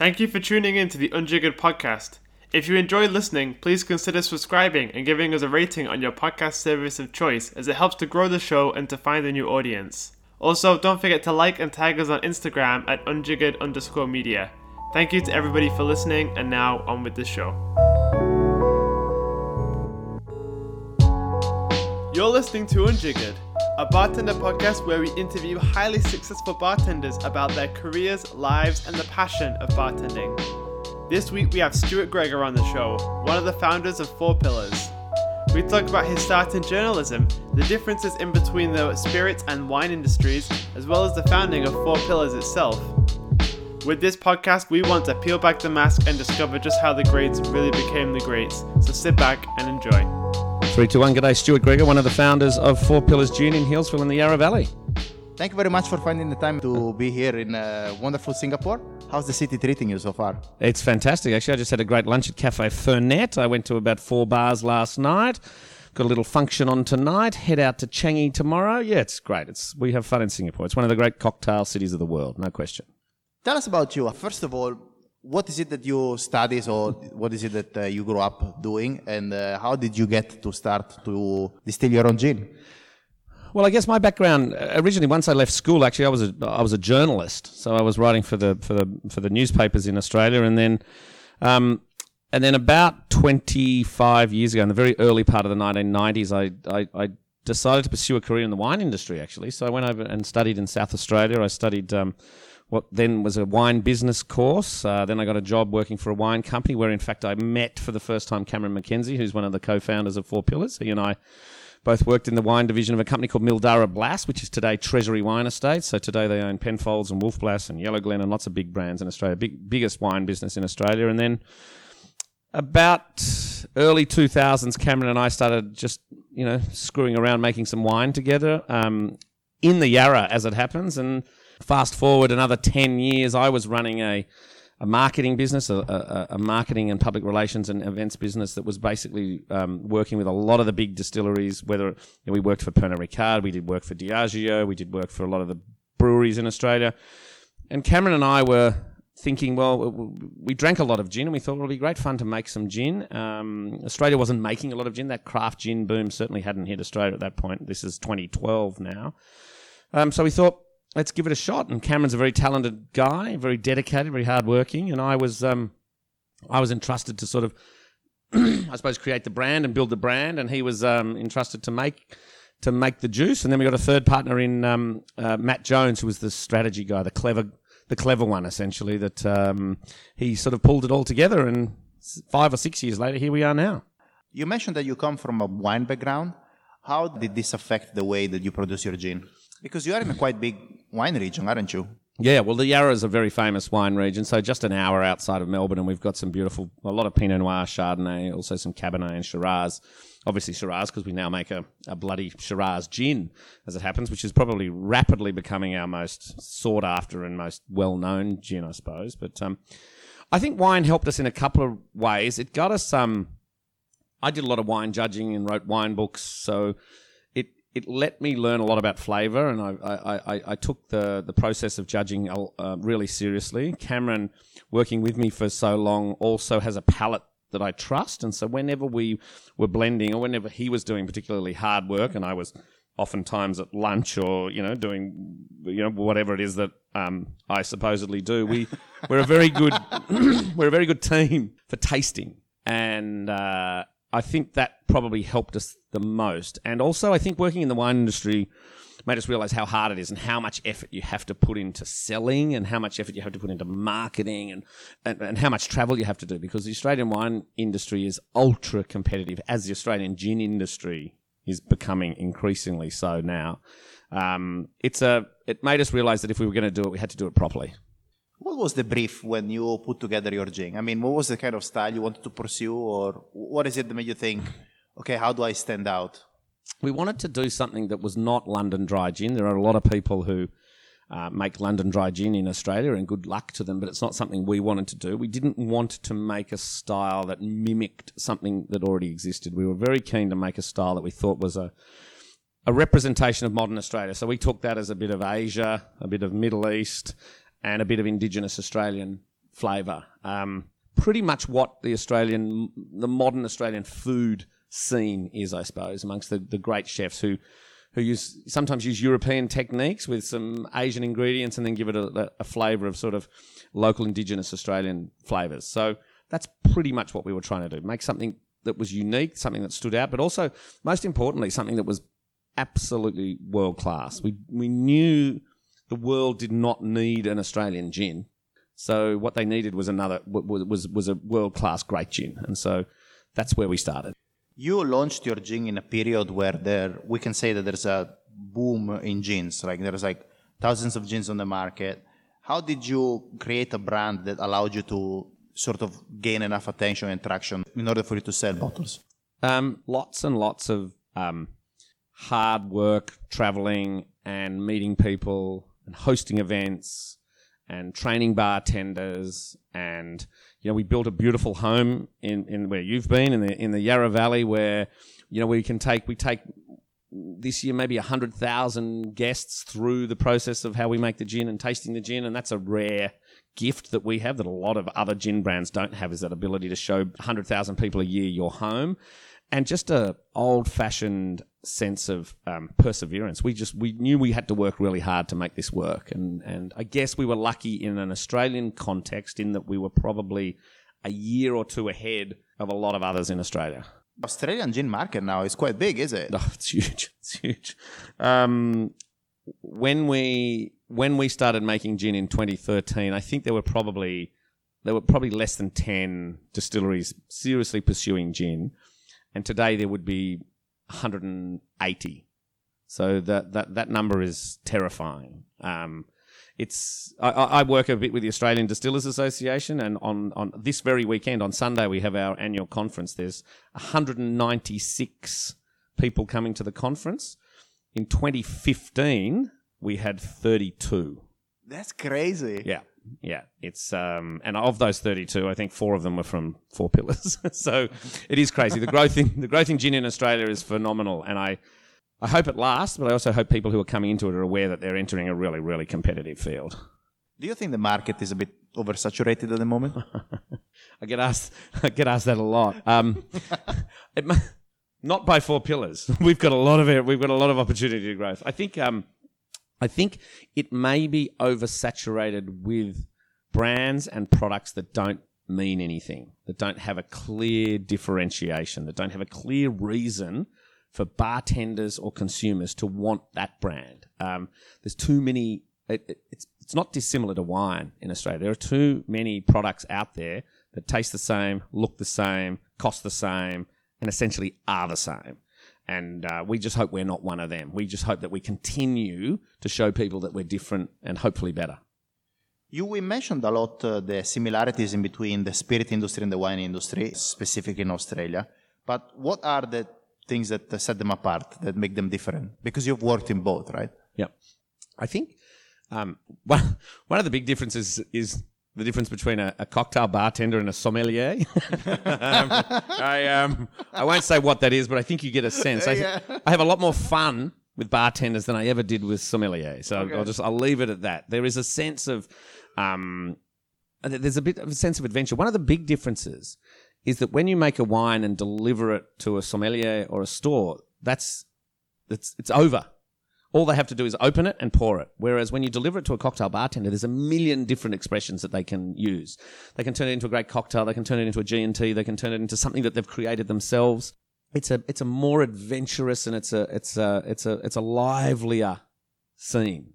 Thank you for tuning in to the Unjiggered podcast. If you enjoy listening, please consider subscribing and giving us a rating on your podcast service of choice as it helps to grow the show and to find a new audience. Also, don't forget to like and tag us on Instagram at unjiggered underscore media. Thank you to everybody for listening, and now on with the show. You're listening to Unjiggered, a bartender podcast where we interview highly successful bartenders about their careers, lives, and the passion of bartending. This week we have Stuart Gregor on the show, one of the founders of Four Pillars. We talk about his start in journalism, the differences in between the spirits and wine industries, as well as the founding of Four Pillars itself. With this podcast, we want to peel back the mask and discover just how the greats really became the greats. So sit back and enjoy. 321, g'day, Stuart Gregor, one of the founders of Four Pillars Gin in Healesville in the Yarra Valley. Thank you very much for finding the time to be here in uh, wonderful Singapore. How's the city treating you so far? It's fantastic. Actually, I just had a great lunch at Cafe Fernet. I went to about four bars last night. Got a little function on tonight. Head out to Changi tomorrow. Yeah, it's great. It's we have fun in Singapore. It's one of the great cocktail cities of the world, no question. Tell us about you. First of all, what is it that you study or what is it that uh, you grew up doing and uh, how did you get to start to distill your own gin? Well, I guess my background uh, originally, once I left school, actually, I was a I was a journalist, so I was writing for the for the for the newspapers in Australia, and then, um, and then about twenty five years ago, in the very early part of the nineteen nineties, I, I I decided to pursue a career in the wine industry. Actually, so I went over and studied in South Australia. I studied. Um, what then was a wine business course. Uh, then I got a job working for a wine company where, in fact, I met for the first time Cameron McKenzie, who's one of the co-founders of Four Pillars. He and I both worked in the wine division of a company called Mildara Blass, which is today Treasury Wine Estates. So today they own Penfolds and Wolf Blass and Yellowglen and lots of big brands in Australia, big, biggest wine business in Australia. And then about early 2000s, Cameron and I started just, you know, screwing around making some wine together um, in the Yarra, as it happens. And fast forward another 10 years, I was running a a marketing business, a, a, a, marketing and public relations and events business that was basically um, working with a lot of the big distilleries. Whether you know, we worked for Pernod Ricard, we did work for Diageo, we did work for a lot of the breweries in Australia. And Cameron and I were thinking, well, we drank a lot of gin, and we thought it would be great fun to make some gin. Um, Australia wasn't making a lot of gin; that craft gin boom certainly hadn't hit Australia at that point. This is 2012 now, um, so we thought let's give it a shot. And Cameron's a very talented guy, very dedicated, very hardworking, and I was um, I was entrusted to sort of, I suppose, create the brand and build the brand, and he was um, entrusted to make to make the juice. And then we got a third partner in um, uh, Matt Jones, who was the strategy guy, the clever the clever one, essentially. That um, he sort of pulled it all together, and five or six years later, here we are now. You mentioned that you come from a wine background. How did this affect the way that you produce your gin? Because you are in a quite big wine region, aren't you? Yeah, well, the Yarra is a very famous wine region. So just an hour outside of Melbourne, and we've got some beautiful, a lot of Pinot Noir, Chardonnay, also some Cabernet and Shiraz. Obviously Shiraz because we now make a, a bloody Shiraz gin, as it happens, which is probably rapidly becoming our most sought after and most well known gin, I suppose. But um, I think wine helped us in a couple of ways. It got us some. Um, I did a lot of wine judging and wrote wine books, so it let me learn a lot about flavour, and I, I, I, I, took the, the process of judging uh, really seriously. Cameron, working with me for so long, also has a palate that I trust, and so whenever we were blending, or whenever he was doing particularly hard work, and I was oftentimes at lunch or you know doing you know whatever it is that um, I supposedly do, we we're a very good we're a very good team for tasting, and uh, I think that probably helped us the most. And also, I think working in the wine industry made us realize how hard it is and how much effort you have to put into selling and how much effort you have to put into marketing and, and, and how much travel you have to do because the Australian wine industry is ultra competitive as the Australian gin industry is becoming increasingly so now. Um, it's a, it made us realize that if we were going to do it, we had to do it properly. What was the brief when you put together your gin? I mean, what was the kind of style you wanted to pursue, or what is it that made you think, okay, how do I stand out? We wanted to do something that was not London dry gin. There are a lot of people who uh, make London dry gin in Australia, and good luck to them, but it's not something we wanted to do. We didn't want to make a style that mimicked something that already existed. We were very keen to make a style that we thought was a a representation of modern Australia. So we took that as a bit of Asia, a bit of Middle East, and a bit of Indigenous Australian flavour. Um, pretty much what the Australian, the modern Australian food scene is, I suppose, amongst the, the great chefs who who use sometimes use European techniques with some Asian ingredients and then give it a, a flavour of sort of local indigenous Australian flavours. So that's pretty much what we were trying to do: make something that was unique, something that stood out, but also most importantly, something that was absolutely world class. We we knew the world did not need an Australian gin. So what they needed was another was was a world class great gin, and so that's where we started. You launched your gin in a period where there we can say that there's a boom in gins. Like there's like thousands of gins on the market. How did you create a brand that allowed you to sort of gain enough attention and traction in order for you to sell bottles? Um, lots and lots of um, hard work, traveling and meeting people and hosting events and training bartenders and you know we built a beautiful home in, in where you've been in the in the Yarra Valley where you know we can take we take this year maybe 100,000 guests through the process of how we make the gin and tasting the gin and that's a rare gift that we have that a lot of other gin brands don't have is that ability to show 100,000 people a year your home and just a old fashioned sense of um, perseverance. We just we knew we had to work really hard to make this work, and and I guess we were lucky in an Australian context in that we were probably a year or two ahead of a lot of others in Australia. Australian gin market now is quite big, is it? Oh, it's huge. It's huge. Um, when we when we started making gin in 2013, I think there were probably there were probably less than 10 distilleries seriously pursuing gin and today there would be 180. So that that that number is terrifying. Um, it's I, I, work a bit with the Australian Distillers Association, and on on this very weekend on Sunday we have our annual conference. There's 196 people coming to the conference. In 2015, we had 32. That's crazy. Yeah yeah, it's um, and of those thirty-two, I think four of them were from Four Pillars. so it is crazy. The growth in the growth in gin in Australia is phenomenal, and I, I hope it lasts. But I also hope people who are coming into it are aware that they're entering a really, really competitive field. Do you think the market is a bit oversaturated at the moment? I get asked, I get asked that a lot. Um, it, not by Four Pillars. We've got a lot of it. We've got a lot of opportunity to growth. I think. Um, I think it may be oversaturated with brands and products that don't mean anything, that don't have a clear differentiation, that don't have a clear reason for bartenders or consumers to want that brand. Um, there's too many. It, it, it's it's not dissimilar to wine in Australia. There are too many products out there that taste the same, look the same, cost the same, and essentially are the same and uh, we just hope we're not one of them. We just hope that we continue to show people that we're different and hopefully better. You we mentioned a lot uh, the similarities in between the spirit industry and the wine industry, specifically in Australia. But what are the things that uh, set them apart that make them different? Because you've worked in both, right? Yeah, I think um, one one of the big differences is the difference between a, a cocktail bartender and a sommelier. um, I um, I won't say what that is, but I think you get a sense. I, yeah. I have a lot more fun with bartenders than I ever did with sommeliers. So okay. I'll just I'll leave it at that. There is a sense of um, there's a bit of a sense of adventure. One of the big differences is that when you make a wine and deliver it to a sommelier or a store, that's it's it's over. All they have to do is open it and pour it. Whereas when you deliver it to a cocktail bartender, there's a million different expressions that they can use. They can turn it into a great cocktail. They can turn it into a G&T. They can turn it into something that they've created themselves. It's a, it's a more adventurous and it's a, it's a, it's a, it's a livelier scene.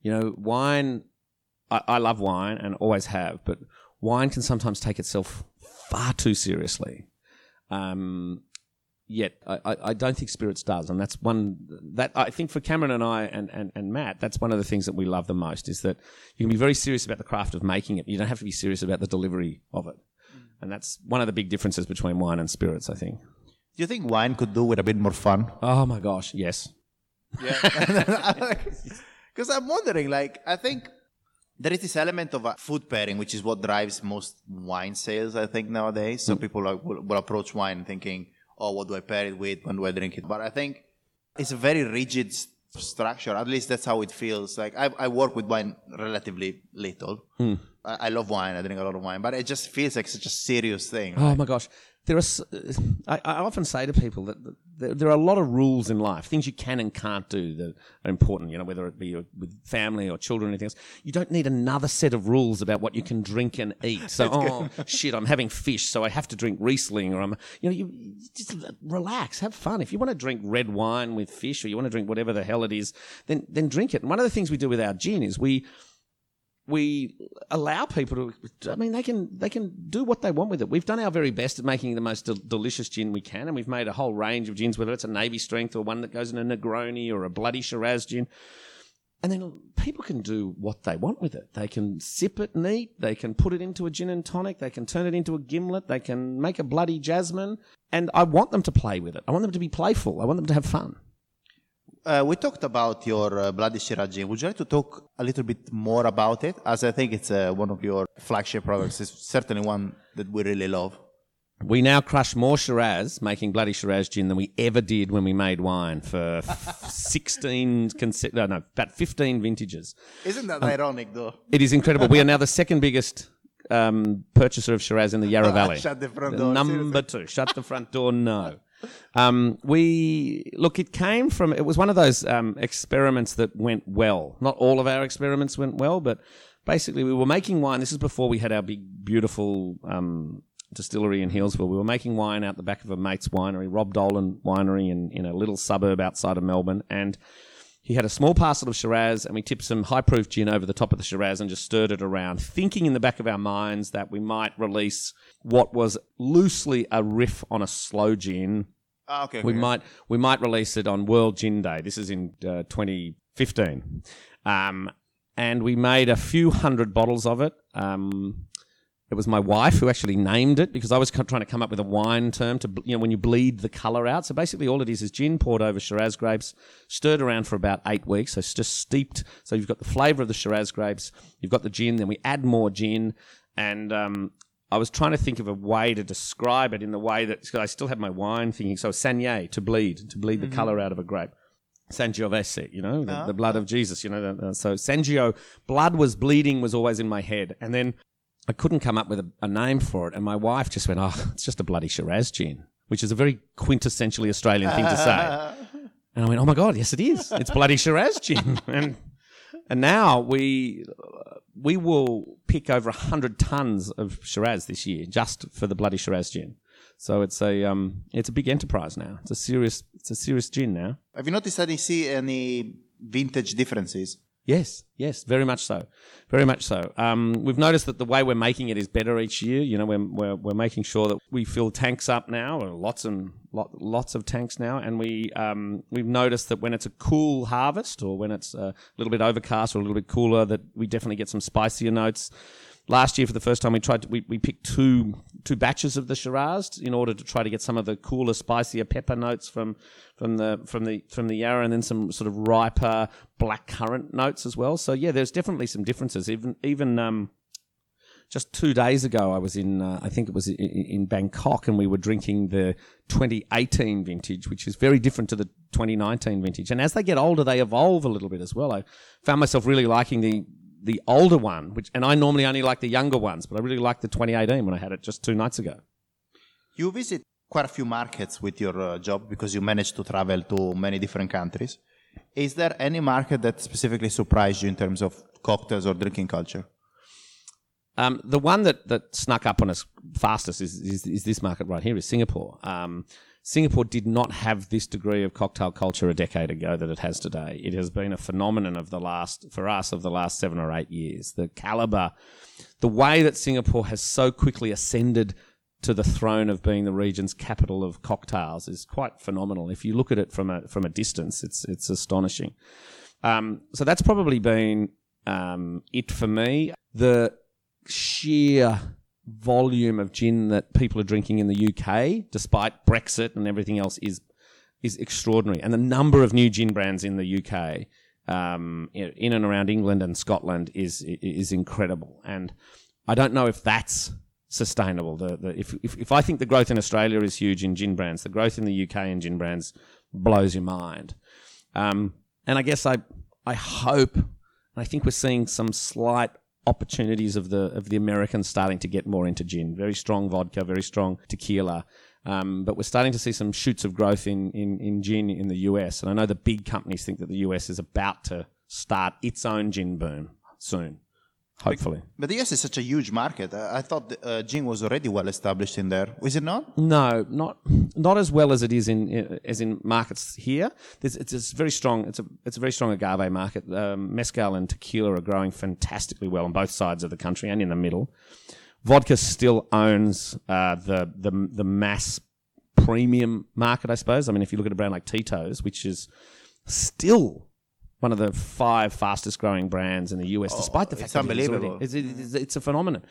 You know, wine, I, I love wine and always have, but wine can sometimes take itself far too seriously. Um, yet. I, I don't think Spirits does, and that's one that I think for Cameron and I and, and, and Matt, that's one of the things that we love the most is that you can be very serious about the craft of making it. You don't have to be serious about the delivery of it, and that's one of the big differences between wine and spirits. I think. Do you think wine could do with a bit more fun? Oh my gosh, yes. Yeah, because I'm wondering, like, I think there is this element of a food pairing, which is what drives most wine sales, I think, nowadays. So mm. people like, will, will, approach wine thinking, oh, what do I pair it with? When do I drink it? But I think it's a very rigid structure. At least that's how it feels. Like I, I work with wine relatively little, mm. I, I love wine. I drink a lot of wine, but it just feels like such a serious thing. Oh my gosh, there are. s- I, I often say to people that there, there are a lot of rules in life, things you can and can't do that are important. You know, whether it be with family or children or anything else. You don't need another set of rules about what you can drink and eat. So, oh shit, I'm having fish, so I have to drink Riesling, or I'm, you know, you you just relax, have fun. If you want to drink red wine with fish, or you want to drink whatever the hell it is, then then drink it. And one of the things we do with our gin is we we allow people to i mean they can they can do what they want with it. We've done our very best at making the most del- delicious gin we can and we've made a whole range of gins whether it's a navy strength or one that goes in a negroni or a bloody shiraz gin. And then people can do what they want with it. They can sip it neat. They can put it into a gin and tonic. They can turn it into a gimlet. They can make a bloody jasmine. And i want them to play with it. I want them to be playful. I want them to have fun Uh, we talked about your uh, Bloody Shiraz gin. Would you like to talk a little bit more about it? As I think it's uh, one of your flagship products. It's certainly one that we really love. We now crush more Shiraz, making bloody Shiraz gin, than we ever did when we made wine for f- 16, conse- no, no, about 15 vintages. Isn't that ironic, though? It is incredible. We are now the second biggest um, purchaser of Shiraz in the Yarra Valley. Shut the front door, Number two. Shut the front door, no. Um, we look. It came from. It was one of those um, experiments that went well. Not all of our experiments went well, but basically, we were making wine. This is before we had our big, beautiful um, distillery in Healesville. We were making wine out the back of a mate's winery, Rob Dolan Winery, in in a little suburb outside of Melbourne, and he had a small parcel of Shiraz, and we tipped some high proof gin over the top of the Shiraz and just stirred it around, thinking in the back of our minds that we might release what was loosely a riff on a slow gin. Ah, okay. We okay. might we might release it on World Gin Day. This is in uh, 2015, um, and we made a few hundred bottles of it. Um, it was my wife who actually named it because I was trying to come up with a wine term to, you know, when you bleed the color out. So basically, all it is is gin poured over Shiraz grapes, stirred around for about eight weeks. So it's just steeped. So you've got the flavor of the Shiraz grapes, you've got the gin, then we add more gin, and um, I was trying to think of a way to describe it in the way that because I still had my wine thinking. So saignée to bleed, to bleed the mm-hmm. color out of a grape. Sangiovese, you know, the, the blood of Jesus, you know. The, the- so Sangio, blood was bleeding was always in my head, and then I couldn't come up with a, a name for it, and my wife just went, "Oh, it's just a bloody Shiraz gin," which is a very quintessentially Australian thing to say. And I went, "Oh my god, yes, it is. It's bloody Shiraz gin." and and now we we will pick over hundred tons of Shiraz this year just for the bloody Shiraz gin. So it's a um it's a big enterprise now. It's a serious it's a serious gin now. Have you noticed any see any vintage differences? Yes, yes, very much so, very much so. Um, we've noticed that the way we're making it is better each year. You know, we're, we're, we're making sure that we fill tanks up now, lots and lot, lots of tanks now, and we um, we've noticed that when it's a cool harvest or when it's a little bit overcast or a little bit cooler, that we definitely get some spicier notes. Last year, for the first time, we tried to, we, we picked two two batches of the Shiraz in order to try to get some of the cooler, spicier pepper notes from from the from the from the Yarra, and then some sort of riper black currant notes as well. So yeah, there's definitely some differences. Even even um, just two days ago, I was in uh, I think it was in, in Bangkok, and we were drinking the 2018 vintage, which is very different to the 2019 vintage. And as they get older, they evolve a little bit as well. I found myself really liking the the older one, which and I normally only like the younger ones, but I really liked the 2018 when I had it just two nights ago. You visit quite a few markets with your uh, job because you manage to travel to many different countries. Is there any market that specifically surprised you in terms of cocktails or drinking culture? Um, the one that, that snuck up on us fastest is, is, is this market right here, is Singapore. Um, Singapore did not have this degree of cocktail culture a decade ago that it has today. It has been a phenomenon of the last, for us, of the last seven or eight years. The caliber, the way that Singapore has so quickly ascended to the throne of being the region's capital of cocktails is quite phenomenal. If you look at it from a from a distance, it's it's astonishing. Um, so that's probably been um, it for me. The sheer volume of gin that people are drinking in the UK, despite Brexit and everything else, is is extraordinary. And the number of new gin brands in the UK, um, in and around England and Scotland, is is incredible. And I don't know if that's sustainable. The, the if, if if I think the growth in Australia is huge in gin brands, the growth in the UK in gin brands blows your mind. Um, and I guess I I hope, I think we're seeing some slight opportunities of the of the Americans starting to get more into gin. Very strong vodka, very strong tequila. Um, but we're starting to see some shoots of growth in, in, in gin in the US. And I know the big companies think that the US is about to start its own gin boom soon. Hopefully. But the US is such a huge market. I, I thought the, uh, gin was already well established in there. Is it not? No, not not as well as it is in as in markets here. There's, it's, it's very strong. It's a it's a very strong agave market. Um, mezcal and tequila are growing fantastically well on both sides of the country and in the middle. Vodka still owns uh, the the the mass premium market, I suppose. I mean, if you look at a brand like Tito's, which is still one of the five fastest growing brands in the US, despite the fact it's that already- unbelievable. it's, it's, it's a phenomenon.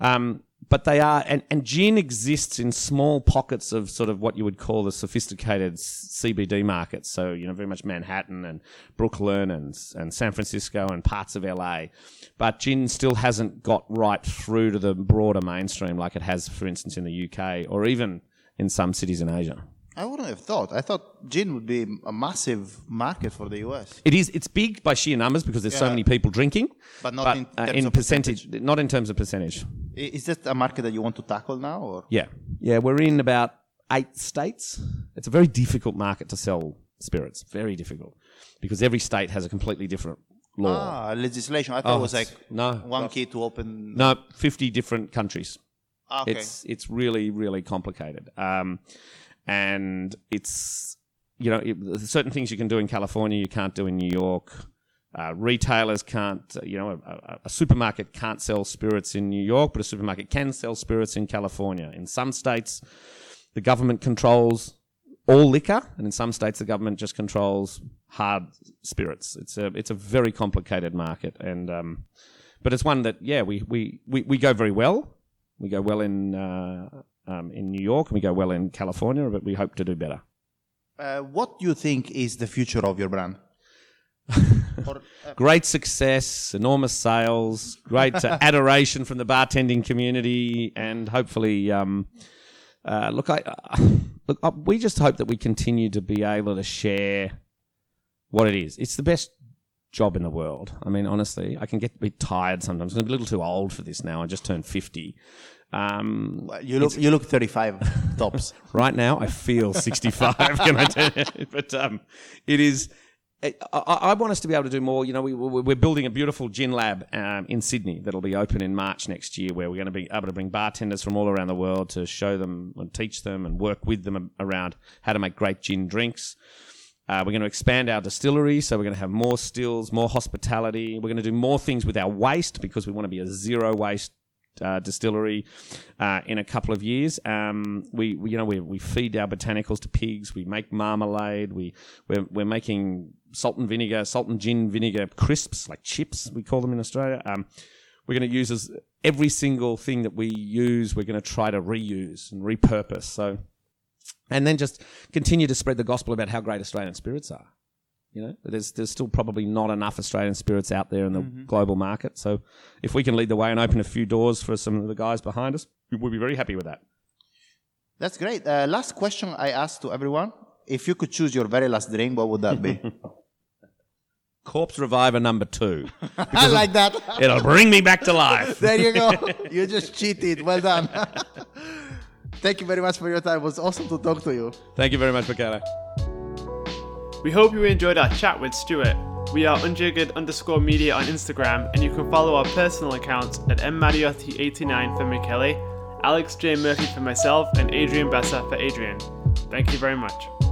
Um, but they are, and, and gin exists in small pockets of sort of what you would call the sophisticated CBD markets. So, you know, very much Manhattan and Brooklyn and, and San Francisco and parts of LA. But gin still hasn't got right through to the broader mainstream like it has, for instance, in the UK or even in some cities in Asia. I wouldn't have thought. I thought gin would be a massive market for the US. It is. It's big by sheer numbers because there's so many people drinking, But not in uh, terms in of percentage, not in terms of percentage. Is that a market that you want to tackle now? Or? Yeah, yeah. We're in about eight states. It's a very difficult market to sell spirits. Very difficult because every state has a completely different law. Ah, legislation. I thought Oh, it was like no. one key to open. No, fifty different countries. Ah, okay. It's it's really really complicated, um, and it's you know it, certain things you can do in California you can't do in New York. Uh, retailers can't, uh, you know, a, a, a supermarket can't sell spirits in New York, but a supermarket can sell spirits in California. In some states, the government controls all liquor, and in some states, the government just controls hard spirits. It's a it's a very complicated market, and um, but it's one that yeah we we, we, we go very well. We go well in uh, um, in New York, and we go well in California, but we hope to do better. Uh, what do you think is the future of your brand? or, uh, Great success, enormous sales, great uh, adoration from the bartending community, and hopefully, um, uh, look, I uh, look, uh, we just hope that we continue to be able to share what it is. It's the best job in the world. I mean, honestly, I can get a bit tired sometimes. I'm a little too old for this now. I just turned fifty. Um, you look you look 35 tops. right now I feel 65. can I tell you? But um, it is. I, I want us to be able to do more. You know, we, we- we're building a beautiful gin lab um, in Sydney that'll be open in March next year, where we're going to be able to bring bartenders from all around the world to show them and teach them and work with them around how to make great gin drinks. Uh, we're going to expand our distillery, so we're going to have more stills, more hospitality. We're going to do more things with our waste because we want to be a zero waste uh, distillery uh, in a couple of years. Um, we, we, you know, we, we feed our botanicals to pigs. We make marmalade. We we're, we're making salt and vinegar, salt and gin vinegar crisps, like chips we call them in Australia. Um, we're going to use as every single thing that we use. We're going to try to reuse and repurpose. So, and then just continue to spread the gospel about how great Australian spirits are. You know, there's there's still probably not enough Australian spirits out there in the global market. So, if we can lead the way and open a few doors for some of the guys behind us, we would be very happy with that. That's great. Uh, last question I asked to everyone: If you could choose your very last drink, what would that be? Corpse Reviver number two. I like that. It'll bring me back to life. There you go. You just cheated. Well done. Thank you very much for your time. It was awesome to talk to you. Thank you very much, Michele. We hope you enjoyed our chat with Stuart. We are unjiggered underscore media on Instagram, and you can follow our personal accounts at mmariotti89 for Michele, Alex J. Murphy for myself, and Adrian Bessa for Adrian. Thank you very much.